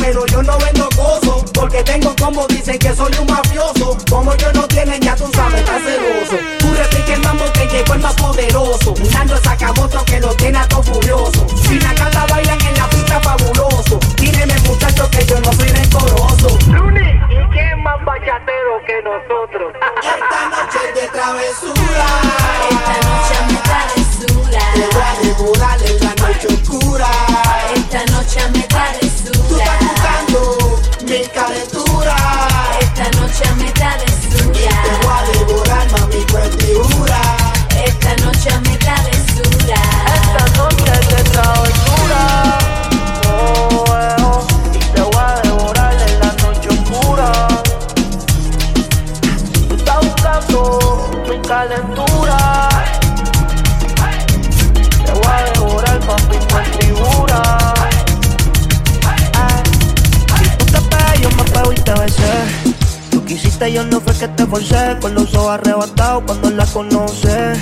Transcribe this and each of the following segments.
pero yo no vendo coso. Porque tengo como dicen que soy un mafioso. Como yo no tienen, ya tú sabes, está celoso. Tú repique el mambo que llegó el más poderoso. Mirando sacamoto que lo tiene a todo furioso. Si la gata bailan en la pista fabuloso. Tíreme muchachos que yo no soy rencoroso. Luni, ¿y quién más bachatero que nosotros? Esta noche de travesura. Calentura. Te voy a devorar, papi, con figura. Si tú te pegas, yo me pego y te besé. Tú quisiste, yo no fue que te forcé. Con los ojos arrebatados cuando la conoces.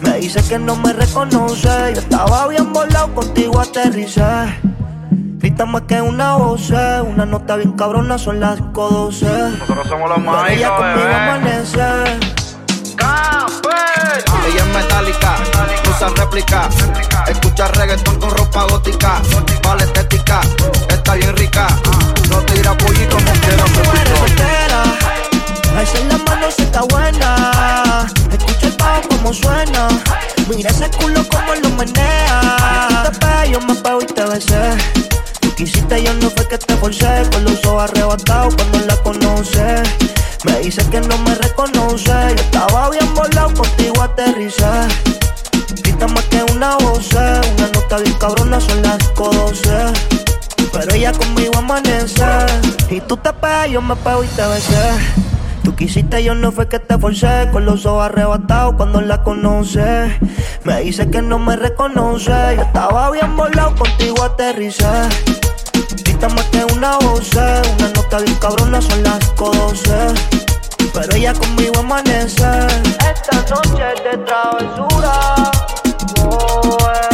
Me dice que no me reconoce. Yo estaba bien volado, contigo aterricé. Grita más que una voz, una nota bien cabrona, son las 5.12. Nosotros somos los Pero ella mágicos, conmigo amanece. Réplica. Escucha reggaetón con ropa gótica. Vale estética, está bien rica. No tira pollo como quiera alza en la mano si está buena. Escucha el bajo como suena. Mira ese culo como lo menea. Tú te pegas, yo me pego y te besé. Tú quisiste, yo no fue que te forcé. Con los ojos arrebatados cuando la conoces. Me dice que no me reconoce. Yo estaba bien volado, contigo aterricé. Grita más que una voz, eh. una nota bien cabrona, son las 5.12. Pero ella conmigo amanece. Y tú te pegas, yo me pego y te besé. Tú quisiste, yo no fue que te forcé. Con los ojos arrebatados cuando la conoces. Me dice que no me reconoce. Yo estaba bien volado, contigo aterricé. Grita más que una voz, eh. una nota bien cabrona, son las 5.12. Pero ella conmigo amanece. Esta noche es de travesura. Oh. Eh.